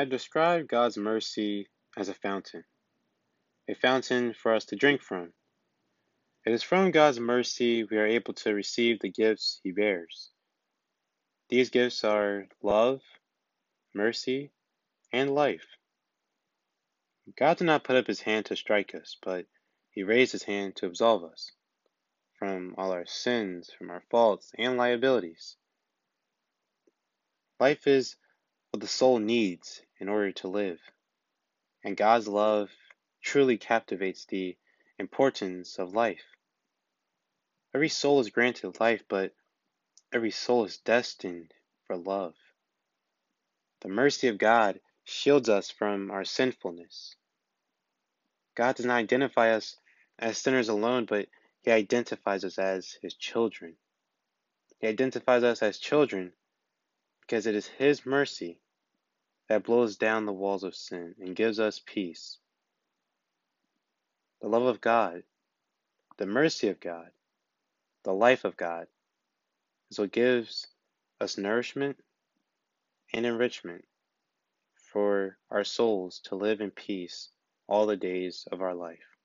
I describe God's mercy as a fountain, a fountain for us to drink from. It is from God's mercy we are able to receive the gifts He bears. These gifts are love, mercy, and life. God did not put up His hand to strike us, but He raised His hand to absolve us from all our sins, from our faults and liabilities. Life is what the soul needs in order to live, and God's love truly captivates the importance of life. Every soul is granted life, but every soul is destined for love. The mercy of God shields us from our sinfulness. God does not identify us as sinners alone, but he identifies us as His children. He identifies us as children because it is His mercy that blows down the walls of sin and gives us peace. The love of God, the mercy of God, the life of God is what gives us nourishment and enrichment for our souls to live in peace all the days of our life.